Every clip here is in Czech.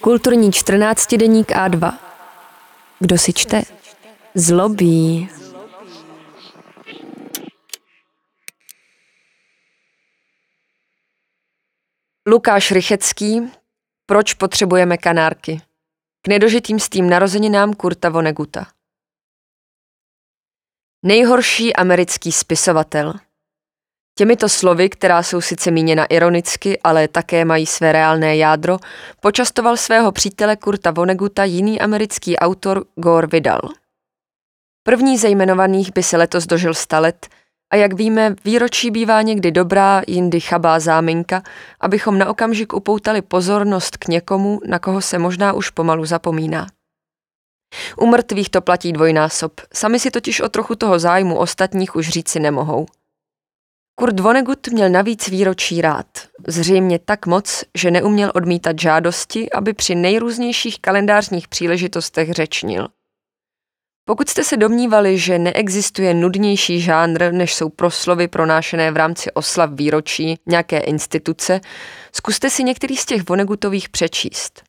Kulturní 14 deník A2. Kdo si čte? Zlobí. Lukáš Rychecký, Proč potřebujeme kanárky? K nedožitým s tím narozeninám Kurta Voneguta. Nejhorší americký spisovatel. Těmito slovy, která jsou sice míněna ironicky, ale také mají své reálné jádro, počastoval svého přítele Kurta Voneguta jiný americký autor Gore Vidal. První ze jmenovaných by se letos dožil sta let a jak víme, výročí bývá někdy dobrá, jindy chabá záminka, abychom na okamžik upoutali pozornost k někomu, na koho se možná už pomalu zapomíná. U mrtvých to platí dvojnásob, sami si totiž o trochu toho zájmu ostatních už říci nemohou. Kurt Vonnegut měl navíc výročí rád. Zřejmě tak moc, že neuměl odmítat žádosti, aby při nejrůznějších kalendářních příležitostech řečnil. Pokud jste se domnívali, že neexistuje nudnější žánr, než jsou proslovy pronášené v rámci oslav výročí nějaké instituce, zkuste si některý z těch Vonnegutových přečíst.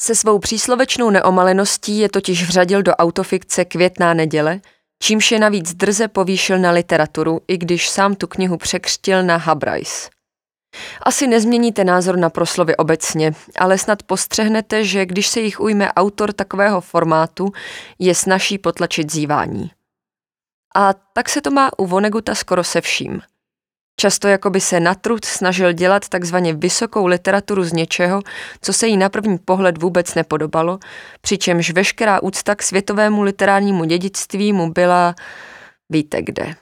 Se svou příslovečnou neomaleností je totiž vřadil do autofikce Květná neděle – čímž je navíc drze povýšil na literaturu, i když sám tu knihu překřtil na Habrais. Asi nezměníte názor na proslovy obecně, ale snad postřehnete, že když se jich ujme autor takového formátu, je snaží potlačit zívání. A tak se to má u Voneguta skoro se vším – Často jako by se na trud snažil dělat takzvaně vysokou literaturu z něčeho, co se jí na první pohled vůbec nepodobalo, přičemž veškerá úcta k světovému literárnímu dědictví mu byla, víte kde.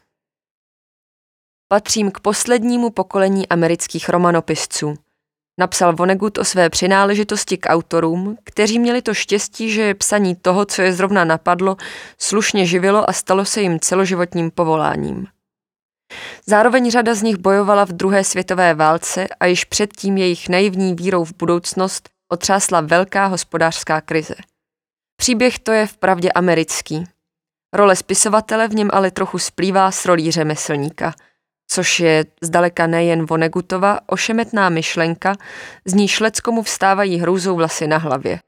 Patřím k poslednímu pokolení amerických romanopisců. Napsal Vonnegut o své přináležitosti k autorům, kteří měli to štěstí, že psaní toho, co je zrovna napadlo, slušně živilo a stalo se jim celoživotním povoláním. Zároveň řada z nich bojovala v druhé světové válce a již předtím jejich naivní vírou v budoucnost otřásla velká hospodářská krize. Příběh to je vpravdě americký. Role spisovatele v něm ale trochu splývá s rolí řemeslníka, což je zdaleka nejen Vonegutova ošemetná myšlenka, z níž Leckomu vstávají hrouzou vlasy na hlavě.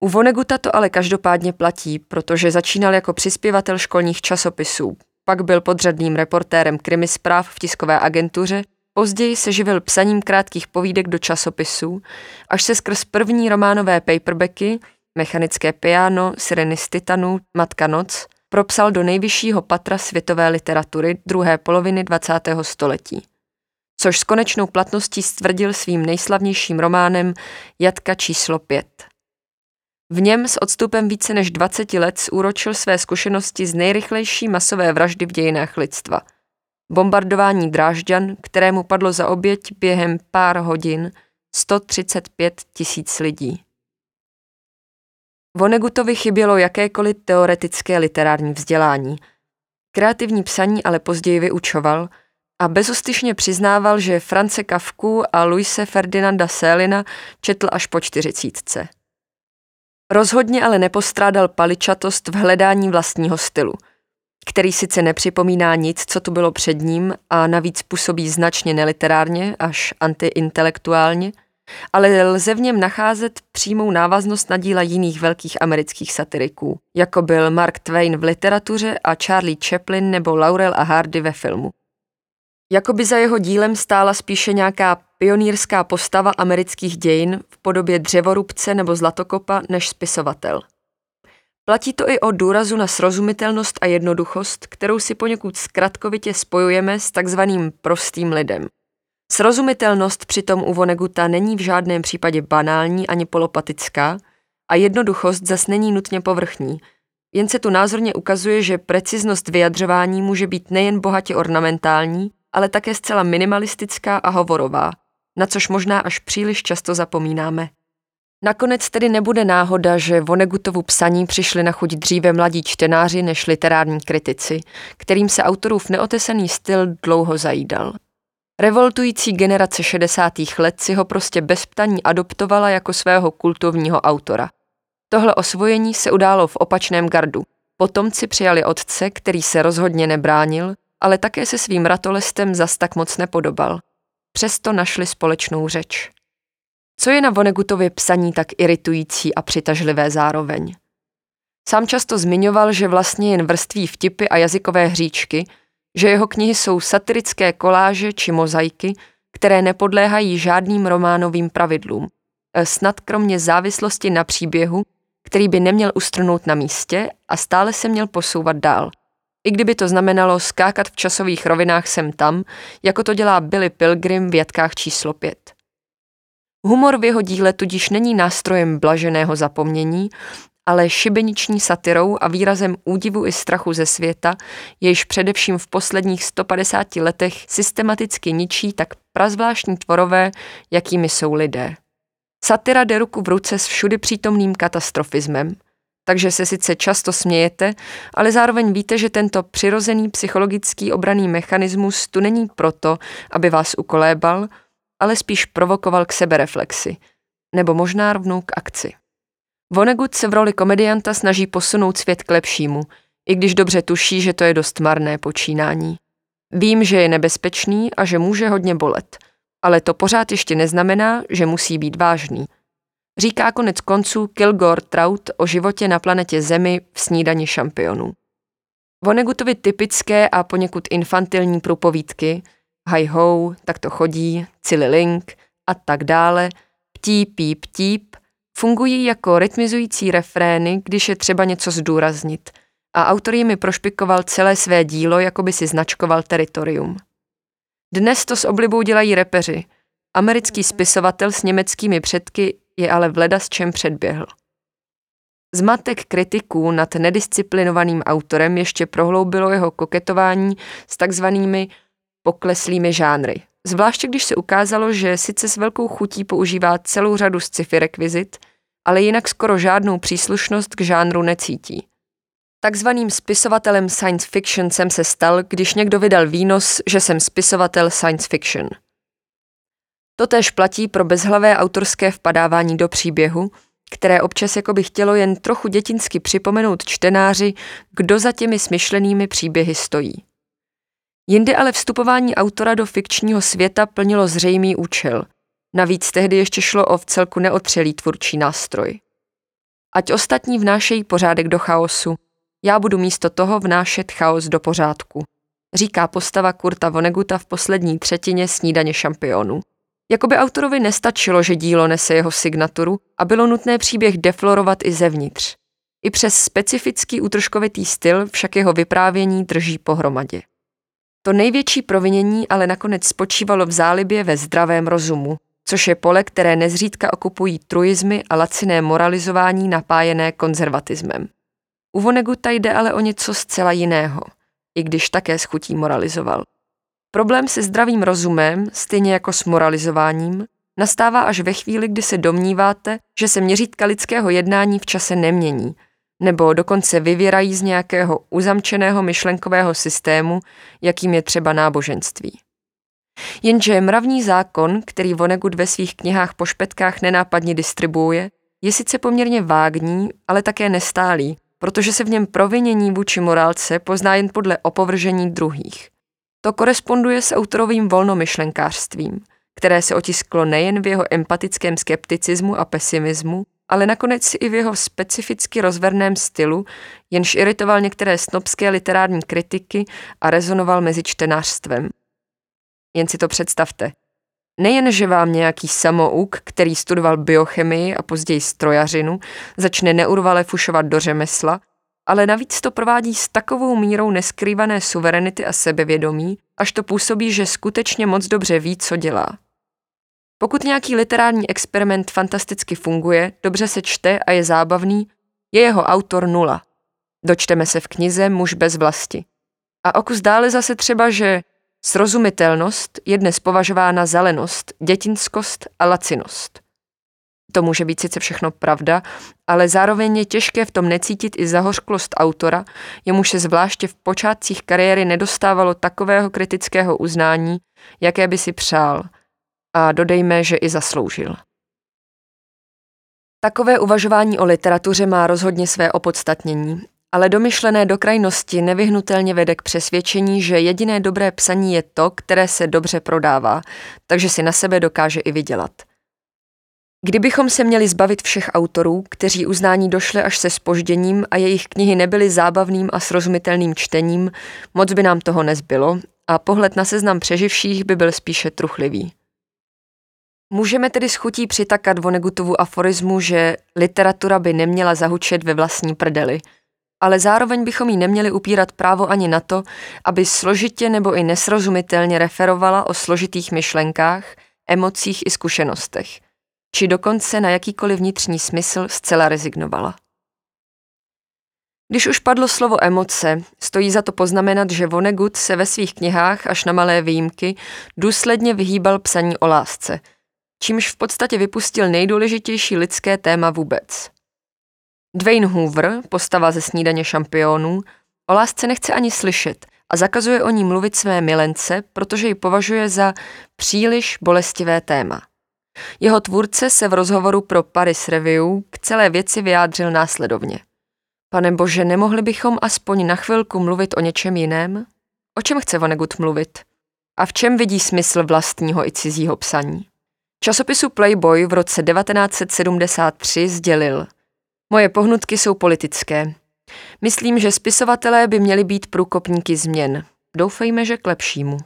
U Voneguta to ale každopádně platí, protože začínal jako přispěvatel školních časopisů, pak byl podřadným reportérem krimispráv v tiskové agentuře, později se živil psaním krátkých povídek do časopisů, až se skrz první románové paperbacky, mechanické piano, sireny z Titanu, Matka noc, propsal do nejvyššího patra světové literatury druhé poloviny 20. století. Což s konečnou platností stvrdil svým nejslavnějším románem Jatka číslo 5. V něm s odstupem více než 20 let zúročil své zkušenosti z nejrychlejší masové vraždy v dějinách lidstva. Bombardování Drážďan, kterému padlo za oběť během pár hodin 135 tisíc lidí. Vonegutovi chybělo jakékoliv teoretické literární vzdělání. Kreativní psaní ale později vyučoval a bezustyšně přiznával, že France Kafku a Luise Ferdinanda Sélina četl až po čtyřicítce. Rozhodně ale nepostrádal paličatost v hledání vlastního stylu, který sice nepřipomíná nic, co tu bylo před ním a navíc působí značně neliterárně až antiintelektuálně, ale lze v něm nacházet přímou návaznost na díla jiných velkých amerických satiriků, jako byl Mark Twain v literatuře a Charlie Chaplin nebo Laurel a Hardy ve filmu. Jakoby za jeho dílem stála spíše nějaká pionýrská postava amerických dějin v podobě dřevorubce nebo zlatokopa než spisovatel. Platí to i o důrazu na srozumitelnost a jednoduchost, kterou si poněkud zkratkovitě spojujeme s takzvaným prostým lidem. Srozumitelnost přitom u Voneguta není v žádném případě banální ani polopatická a jednoduchost zas není nutně povrchní, jen se tu názorně ukazuje, že preciznost vyjadřování může být nejen bohatě ornamentální, ale také zcela minimalistická a hovorová, na což možná až příliš často zapomínáme. Nakonec tedy nebude náhoda, že Vonegutovu psaní přišli na chuť dříve mladí čtenáři než literární kritici, kterým se autorův neotesaný styl dlouho zajídal. Revoltující generace 60. let si ho prostě bez ptaní adoptovala jako svého kultovního autora. Tohle osvojení se událo v opačném gardu. Potomci přijali otce, který se rozhodně nebránil, ale také se svým ratolestem zas tak moc nepodobal. Přesto našli společnou řeč. Co je na Vonegutově psaní tak iritující a přitažlivé zároveň? Sám často zmiňoval, že vlastně jen vrství vtipy a jazykové hříčky, že jeho knihy jsou satirické koláže či mozaiky, které nepodléhají žádným románovým pravidlům, e, snad kromě závislosti na příběhu, který by neměl ustrnout na místě a stále se měl posouvat dál. I kdyby to znamenalo skákat v časových rovinách sem tam, jako to dělá Billy Pilgrim v jatkách číslo 5. Humor v jeho díle tudíž není nástrojem blaženého zapomnění, ale šibeniční satirou a výrazem údivu i strachu ze světa, jež především v posledních 150 letech systematicky ničí tak prazvláštní tvorové, jakými jsou lidé. Satira jde ruku v ruce s všudy přítomným katastrofismem, takže se sice často smějete, ale zároveň víte, že tento přirozený psychologický obraný mechanismus tu není proto, aby vás ukolébal, ale spíš provokoval k sebereflexi, nebo možná rovnou k akci. Vonnegut se v roli komedianta snaží posunout svět k lepšímu, i když dobře tuší, že to je dost marné počínání. Vím, že je nebezpečný a že může hodně bolet, ale to pořád ještě neznamená, že musí být vážný. Říká konec konců Kilgore Trout o životě na planetě Zemi v snídani šampionů. Vonnegutovi typické a poněkud infantilní průpovídky Hi ho, tak to chodí, Link a tak dále, ptí, píp, fungují jako rytmizující refrény, když je třeba něco zdůraznit a autor jimi prošpikoval celé své dílo, jako by si značkoval teritorium. Dnes to s oblibou dělají repeři. Americký spisovatel s německými předky je ale vleda s čem předběhl. Zmatek kritiků nad nedisciplinovaným autorem ještě prohloubilo jeho koketování s takzvanými pokleslými žánry. Zvláště když se ukázalo, že sice s velkou chutí používá celou řadu sci-fi rekvizit, ale jinak skoro žádnou příslušnost k žánru necítí. Takzvaným spisovatelem science fiction jsem se stal, když někdo vydal výnos, že jsem spisovatel science fiction. Totež platí pro bezhlavé autorské vpadávání do příběhu, které občas jako by chtělo jen trochu dětinsky připomenout čtenáři, kdo za těmi smyšlenými příběhy stojí. Jinde ale vstupování autora do fikčního světa plnilo zřejmý účel. Navíc tehdy ještě šlo o v celku neotřelý tvůrčí nástroj. Ať ostatní vnášejí pořádek do chaosu, já budu místo toho vnášet chaos do pořádku, říká postava Kurta Voneguta v poslední třetině snídaně šampionů. Jakoby autorovi nestačilo, že dílo nese jeho signaturu a bylo nutné příběh deflorovat i zevnitř. I přes specifický útržkovitý styl však jeho vyprávění drží pohromadě. To největší provinění ale nakonec spočívalo v zálibě ve zdravém rozumu, což je pole, které nezřídka okupují truizmy a laciné moralizování napájené konzervatismem. U Voneguta jde ale o něco zcela jiného, i když také s chutí moralizoval. Problém se zdravým rozumem, stejně jako s moralizováním, nastává až ve chvíli, kdy se domníváte, že se měřítka lidského jednání v čase nemění – nebo dokonce vyvěrají z nějakého uzamčeného myšlenkového systému, jakým je třeba náboženství. Jenže mravní zákon, který Vonnegut ve svých knihách po špetkách nenápadně distribuuje, je sice poměrně vágní, ale také nestálý, protože se v něm provinění vůči morálce pozná jen podle opovržení druhých. To koresponduje s autorovým volnomyšlenkářstvím, které se otisklo nejen v jeho empatickém skepticismu a pesimismu, ale nakonec i v jeho specificky rozverném stylu, jenž iritoval některé snobské literární kritiky a rezonoval mezi čtenářstvem. Jen si to představte. Nejen, že vám nějaký samouk, který studoval biochemii a později strojařinu, začne neurvale fušovat do řemesla, ale navíc to provádí s takovou mírou neskrývané suverenity a sebevědomí, až to působí, že skutečně moc dobře ví, co dělá. Pokud nějaký literární experiment fantasticky funguje, dobře se čte a je zábavný, je jeho autor nula. Dočteme se v knize Muž bez vlasti. A o kus dále zase třeba, že srozumitelnost je dnes považována za lenost, dětinskost a lacinost. To může být sice všechno pravda, ale zároveň je těžké v tom necítit i zahořklost autora, jemuž se zvláště v počátcích kariéry nedostávalo takového kritického uznání, jaké by si přál – a dodejme, že i zasloužil. Takové uvažování o literatuře má rozhodně své opodstatnění, ale domyšlené do krajnosti nevyhnutelně vede k přesvědčení, že jediné dobré psaní je to, které se dobře prodává, takže si na sebe dokáže i vydělat. Kdybychom se měli zbavit všech autorů, kteří uznání došli až se spožděním a jejich knihy nebyly zábavným a srozumitelným čtením, moc by nám toho nezbylo a pohled na seznam přeživších by byl spíše truchlivý. Můžeme tedy s chutí přitakat Vonegutovu aforismu, že literatura by neměla zahučet ve vlastní prdeli, ale zároveň bychom jí neměli upírat právo ani na to, aby složitě nebo i nesrozumitelně referovala o složitých myšlenkách, emocích i zkušenostech, či dokonce na jakýkoliv vnitřní smysl zcela rezignovala. Když už padlo slovo emoce, stojí za to poznamenat, že Vonnegut se ve svých knihách až na malé výjimky důsledně vyhýbal psaní o lásce – čímž v podstatě vypustil nejdůležitější lidské téma vůbec. Dwayne Hoover, postava ze snídaně šampionů, o lásce nechce ani slyšet a zakazuje o ní mluvit své milence, protože ji považuje za příliš bolestivé téma. Jeho tvůrce se v rozhovoru pro Paris Review k celé věci vyjádřil následovně. Pane bože, nemohli bychom aspoň na chvilku mluvit o něčem jiném? O čem chce Vonnegut mluvit? A v čem vidí smysl vlastního i cizího psaní? Časopisu Playboy v roce 1973 sdělil Moje pohnutky jsou politické. Myslím, že spisovatelé by měli být průkopníky změn. Doufejme, že k lepšímu.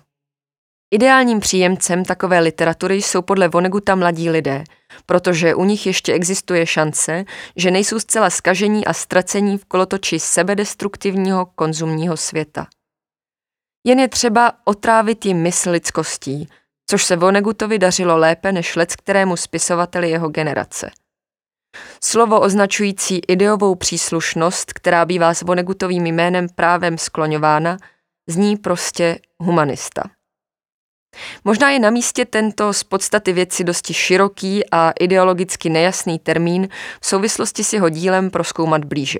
Ideálním příjemcem takové literatury jsou podle Voneguta mladí lidé, protože u nich ještě existuje šance, že nejsou zcela skažení a ztracení v kolotoči sebedestruktivního konzumního světa. Jen je třeba otrávit jim mysl lidskostí – což se Vonegutovi dařilo lépe než lec kterému spisovateli jeho generace. Slovo označující ideovou příslušnost, která bývá s Vonegutovým jménem právem skloňována, zní prostě humanista. Možná je na místě tento z podstaty věci dosti široký a ideologicky nejasný termín v souvislosti s jeho dílem proskoumat blíže.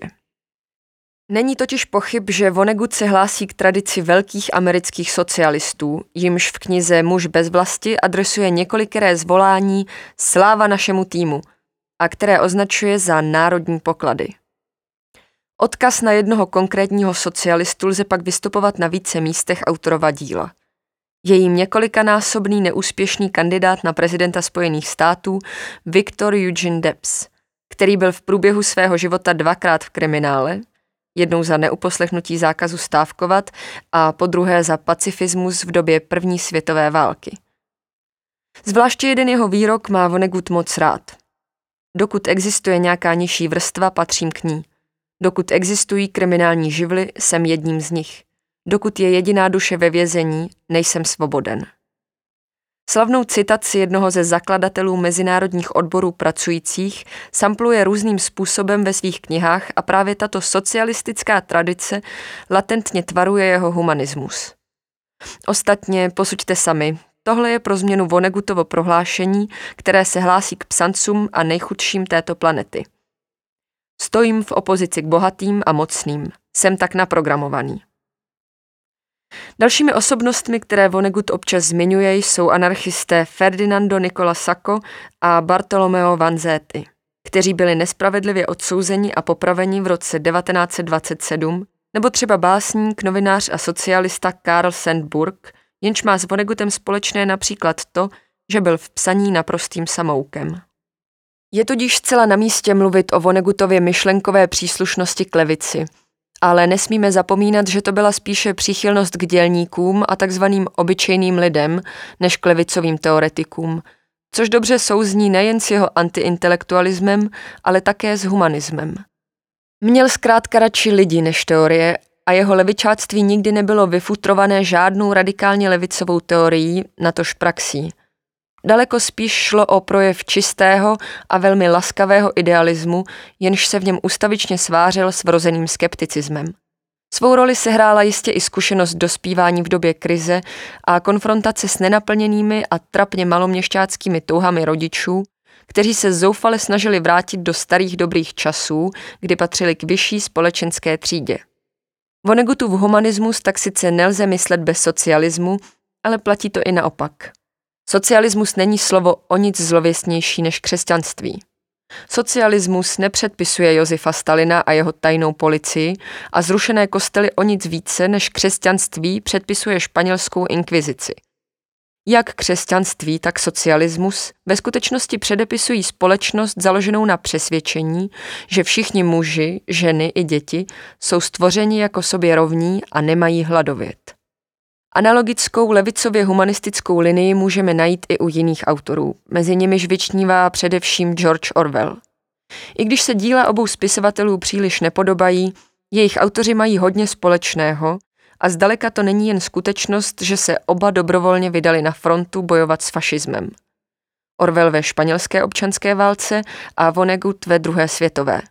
Není totiž pochyb, že Vonnegut se hlásí k tradici velkých amerických socialistů, jimž v knize Muž bez vlasti adresuje několikeré zvolání Sláva našemu týmu a které označuje za národní poklady. Odkaz na jednoho konkrétního socialistu lze pak vystupovat na více místech autorova díla. Je jím několikanásobný neúspěšný kandidát na prezidenta Spojených států Victor Eugene Debs, který byl v průběhu svého života dvakrát v kriminále – jednou za neuposlechnutí zákazu stávkovat a po druhé za pacifismus v době první světové války. Zvláště jeden jeho výrok má Vonnegut moc rád. Dokud existuje nějaká nižší vrstva, patřím k ní. Dokud existují kriminální živly, jsem jedním z nich. Dokud je jediná duše ve vězení, nejsem svoboden. Slavnou citaci jednoho ze zakladatelů mezinárodních odborů pracujících sampluje různým způsobem ve svých knihách a právě tato socialistická tradice latentně tvaruje jeho humanismus. Ostatně posuďte sami, tohle je pro změnu Vonegutovo prohlášení, které se hlásí k psancům a nejchudším této planety. Stojím v opozici k bohatým a mocným. Jsem tak naprogramovaný. Dalšími osobnostmi, které Vonnegut občas zmiňuje, jsou anarchisté Ferdinando Nicola Sacco a Bartolomeo Vanzetti, kteří byli nespravedlivě odsouzeni a popraveni v roce 1927, nebo třeba básník, novinář a socialista Karl Sandburg, jenž má s Vonnegutem společné například to, že byl v psaní naprostým samoukem. Je tudíž zcela na místě mluvit o Vonnegutově myšlenkové příslušnosti k levici – ale nesmíme zapomínat, že to byla spíše příchylnost k dělníkům a takzvaným obyčejným lidem, než k levicovým teoretikům, což dobře souzní nejen s jeho antiintelektualismem, ale také s humanismem. Měl zkrátka radši lidi než teorie a jeho levičáctví nikdy nebylo vyfutrované žádnou radikálně levicovou teorií, natož praxí – Daleko spíš šlo o projev čistého a velmi laskavého idealismu, jenž se v něm ustavičně svářel s vrozeným skepticismem. Svou roli sehrála jistě i zkušenost dospívání v době krize a konfrontace s nenaplněnými a trapně maloměšťáckými touhami rodičů, kteří se zoufale snažili vrátit do starých dobrých časů, kdy patřili k vyšší společenské třídě. Vonnegutův humanismus tak sice nelze myslet bez socialismu, ale platí to i naopak. Socialismus není slovo o nic zlověstnější než křesťanství. Socialismus nepředpisuje Josefa Stalina a jeho tajnou policii a zrušené kostely o nic více než křesťanství předpisuje španělskou inkvizici. Jak křesťanství, tak socialismus ve skutečnosti předepisují společnost založenou na přesvědčení, že všichni muži, ženy i děti jsou stvořeni jako sobě rovní a nemají hladovět. Analogickou levicově humanistickou linii můžeme najít i u jiných autorů, mezi nimiž vyčnívá především George Orwell. I když se díla obou spisovatelů příliš nepodobají, jejich autoři mají hodně společného a zdaleka to není jen skutečnost, že se oba dobrovolně vydali na frontu bojovat s fašismem. Orwell ve španělské občanské válce a Vonnegut ve druhé světové.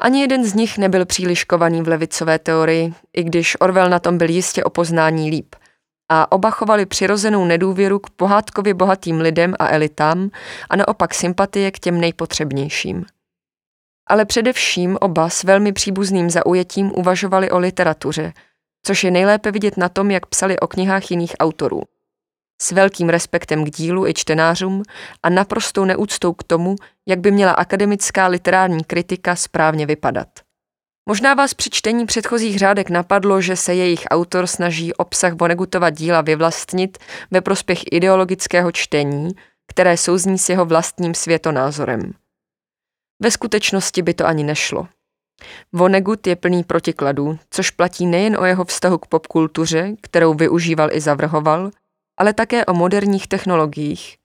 Ani jeden z nich nebyl příliš kovaný v levicové teorii, i když Orwell na tom byl jistě o poznání líp. A oba chovali přirozenou nedůvěru k pohádkově bohatým lidem a elitám a naopak sympatie k těm nejpotřebnějším. Ale především oba s velmi příbuzným zaujetím uvažovali o literatuře – což je nejlépe vidět na tom, jak psali o knihách jiných autorů. S velkým respektem k dílu i čtenářům a naprostou neúctou k tomu, jak by měla akademická literární kritika správně vypadat. Možná vás při čtení předchozích řádek napadlo, že se jejich autor snaží obsah Vonegutova díla vyvlastnit ve prospěch ideologického čtení, které souzní s jeho vlastním světonázorem. Ve skutečnosti by to ani nešlo. Vonnegut je plný protikladů, což platí nejen o jeho vztahu k popkultuře, kterou využíval i zavrhoval, ale také o moderních technologiích.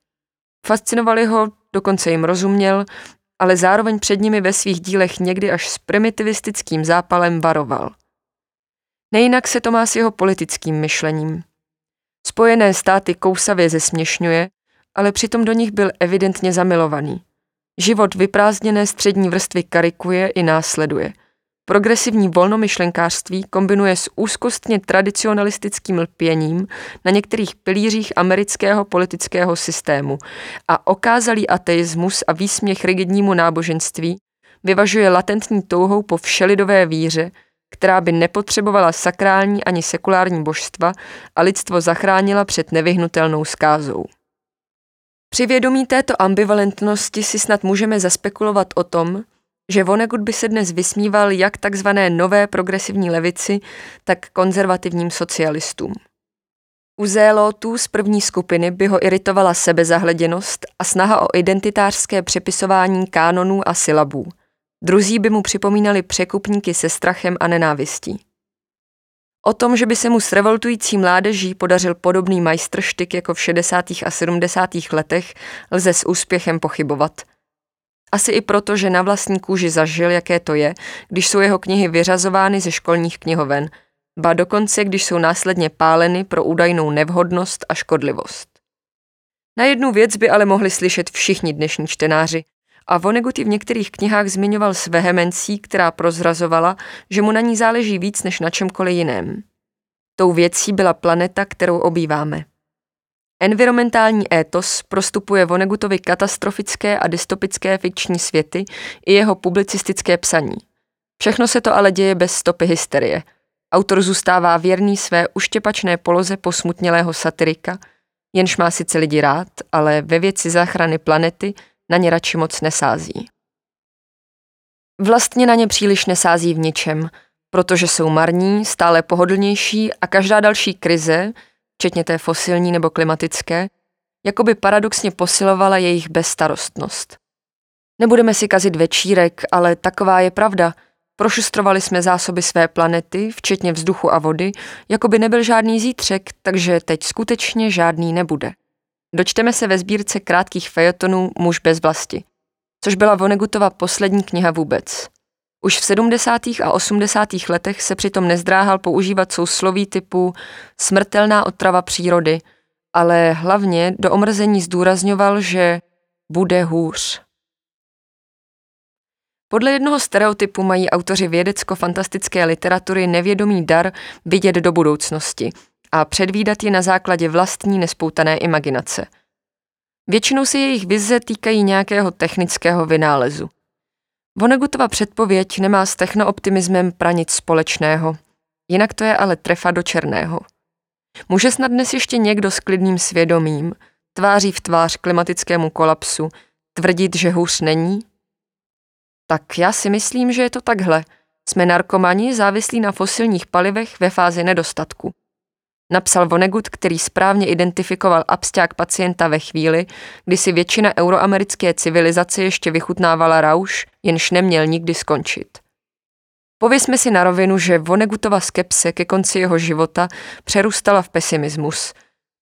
Fascinovali ho, dokonce jim rozuměl, ale zároveň před nimi ve svých dílech někdy až s primitivistickým zápalem varoval. Nejinak se to má s jeho politickým myšlením. Spojené státy kousavě zesměšňuje, ale přitom do nich byl evidentně zamilovaný – Život vyprázdněné střední vrstvy karikuje i následuje. Progresivní volnomyšlenkářství kombinuje s úzkostně tradicionalistickým lpěním na některých pilířích amerického politického systému a okázalý ateismus a výsměch rigidnímu náboženství vyvažuje latentní touhou po všelidové víře, která by nepotřebovala sakrální ani sekulární božstva a lidstvo zachránila před nevyhnutelnou skázou. Při vědomí této ambivalentnosti si snad můžeme zaspekulovat o tom, že Vonnegut by se dnes vysmíval jak takzvané nové progresivní levici, tak konzervativním socialistům. U zélotů z první skupiny by ho iritovala sebezahleděnost a snaha o identitářské přepisování kánonů a silabů. Druzí by mu připomínali překupníky se strachem a nenávistí. O tom, že by se mu s revoltující mládeží podařil podobný majstrštyk jako v 60. a 70. letech, lze s úspěchem pochybovat. Asi i proto, že na vlastní kůži zažil, jaké to je, když jsou jeho knihy vyřazovány ze školních knihoven, ba dokonce, když jsou následně páleny pro údajnou nevhodnost a škodlivost. Na jednu věc by ale mohli slyšet všichni dnešní čtenáři, a Vonnegut v některých knihách zmiňoval s vehemencí, která prozrazovala, že mu na ní záleží víc než na čemkoliv jiném. Tou věcí byla planeta, kterou obýváme. Environmentální étos prostupuje Vonnegutovi katastrofické a dystopické fikční světy i jeho publicistické psaní. Všechno se to ale děje bez stopy hysterie. Autor zůstává věrný své uštěpačné poloze posmutnělého satirika, jenž má sice lidi rád, ale ve věci záchrany planety – na ně radši moc nesází. Vlastně na ně příliš nesází v ničem, protože jsou marní, stále pohodlnější a každá další krize, včetně té fosilní nebo klimatické, jakoby paradoxně posilovala jejich bezstarostnost. Nebudeme si kazit večírek, ale taková je pravda. Prošustrovali jsme zásoby své planety, včetně vzduchu a vody, jako by nebyl žádný zítřek, takže teď skutečně žádný nebude. Dočteme se ve sbírce krátkých fejotonů Muž bez vlasti, což byla Vonnegutova poslední kniha vůbec. Už v 70. a 80. letech se přitom nezdráhal používat sousloví typu smrtelná otrava přírody, ale hlavně do omrzení zdůrazňoval, že bude hůř. Podle jednoho stereotypu mají autoři vědecko-fantastické literatury nevědomý dar vidět do budoucnosti – a předvídat je na základě vlastní nespoutané imaginace. Většinou se jejich vize týkají nějakého technického vynálezu. Vonnegutova předpověď nemá s technooptimismem pra nic společného, jinak to je ale trefa do černého. Může snad dnes ještě někdo s klidným svědomím, tváří v tvář klimatickému kolapsu, tvrdit, že hůř není? Tak já si myslím, že je to takhle. Jsme narkomani závislí na fosilních palivech ve fázi nedostatku. Napsal Vonnegut, který správně identifikoval absťák pacienta ve chvíli, kdy si většina euroamerické civilizace ještě vychutnávala rauš, jenž neměl nikdy skončit. Pověsme si na rovinu, že Vonnegutova skepse ke konci jeho života přerůstala v pesimismus,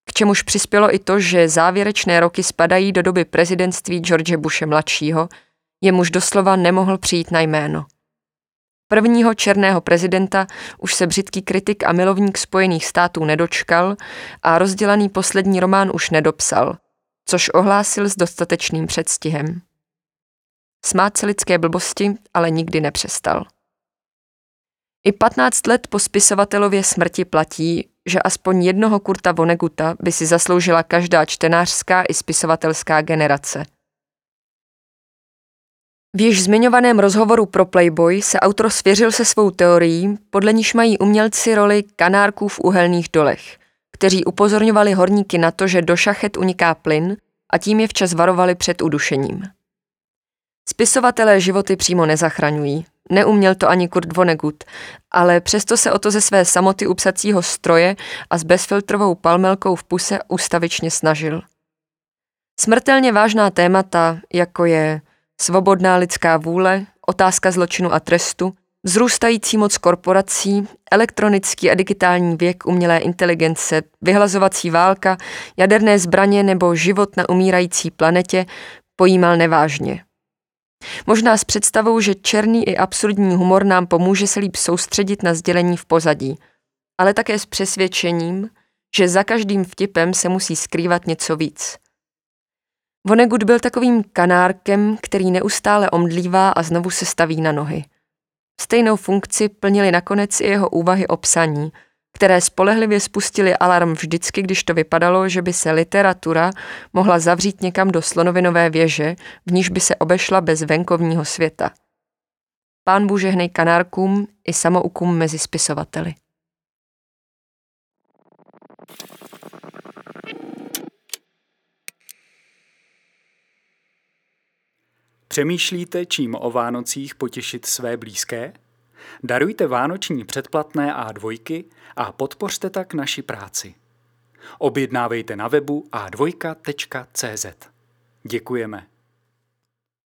k čemuž přispělo i to, že závěrečné roky spadají do doby prezidentství George Bushe mladšího, jemuž doslova nemohl přijít na jméno. Prvního černého prezidenta už se břitký kritik a milovník Spojených států nedočkal a rozdělaný poslední román už nedopsal, což ohlásil s dostatečným předstihem. Smát se lidské blbosti ale nikdy nepřestal. I 15 let po spisovatelově smrti platí, že aspoň jednoho Kurta Voneguta by si zasloužila každá čtenářská i spisovatelská generace – v již zmiňovaném rozhovoru pro Playboy se autor svěřil se svou teorií, podle níž mají umělci roli kanárků v uhelných dolech, kteří upozorňovali horníky na to, že do šachet uniká plyn a tím je včas varovali před udušením. Spisovatelé životy přímo nezachraňují, neuměl to ani Kurt Vonnegut, ale přesto se o to ze své samoty u psacího stroje a s bezfiltrovou palmelkou v puse ustavičně snažil. Smrtelně vážná témata, jako je svobodná lidská vůle, otázka zločinu a trestu, vzrůstající moc korporací, elektronický a digitální věk umělé inteligence, vyhlazovací válka, jaderné zbraně nebo život na umírající planetě pojímal nevážně. Možná s představou, že černý i absurdní humor nám pomůže se líp soustředit na sdělení v pozadí, ale také s přesvědčením, že za každým vtipem se musí skrývat něco víc – Vonnegut byl takovým kanárkem, který neustále omdlívá a znovu se staví na nohy. Stejnou funkci plnili nakonec i jeho úvahy o psaní, které spolehlivě spustili alarm vždycky, když to vypadalo, že by se literatura mohla zavřít někam do slonovinové věže, v níž by se obešla bez venkovního světa. Pán Bůh žehnej kanárkům i samoukům mezi spisovateli. Přemýšlíte, čím o Vánocích potěšit své blízké? Darujte vánoční předplatné A2 a podpořte tak naši práci. Objednávejte na webu a2.cz. Děkujeme.